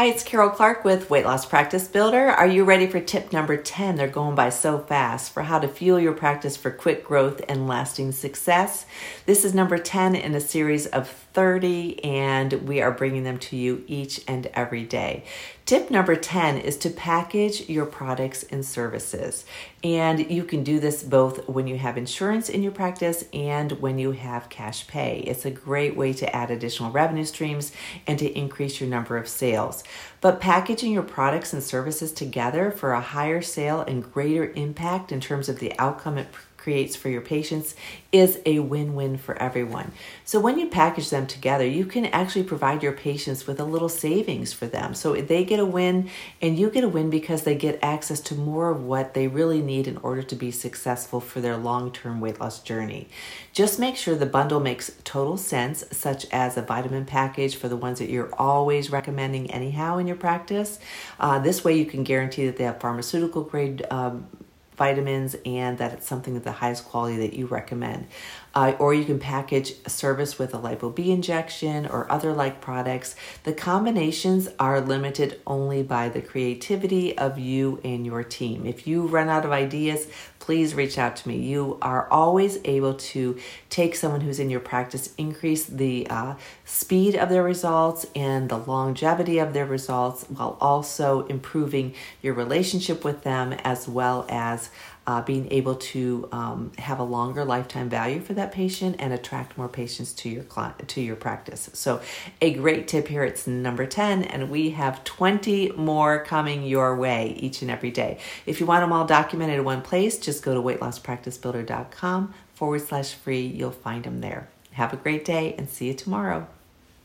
Hi, it's Karol Clark with Weight Loss Practice Builder. Are you ready for tip number 10? They're going by so fast for how to fuel your practice for quick growth and lasting success. This is number 10 in a series of 30, and we are bringing them to you each and every day. Tip number 10 is to package your products and services. And you can do this both when you have insurance in your practice and when you have cash pay. It's a great way to add additional revenue streams and to increase your number of sales. But packaging your products and services together for a higher sale and greater impact in terms of the outcome it creates for your patients is a win win for everyone. So, when you package them together, you can actually provide your patients with a little savings for them. So, they get a win and you get a win because they get access to more of what they really need in order to be successful for their long term weight loss journey. Just make sure the bundle makes total sense, such as a vitamin package for the ones that you're always recommending, anyhow, in your practice. Uh, this way, you can guarantee that they have pharmaceutical grade. Um, vitamins and that it's something of the highest quality that you recommend. Uh, or you can package a service with a lipo B injection or other like products. The combinations are limited only by the creativity of you and your team. If you run out of ideas, please reach out to me. You are always able to take someone who's in your practice, increase the uh, speed of their results and the longevity of their results while also improving your relationship with them as well uh, being able to um, have a longer lifetime value for that patient and attract more patients to your client to your practice. So, a great tip here. It's number ten, and we have twenty more coming your way each and every day. If you want them all documented in one place, just go to weightlosspracticebuilder.com forward slash free. You'll find them there. Have a great day and see you tomorrow.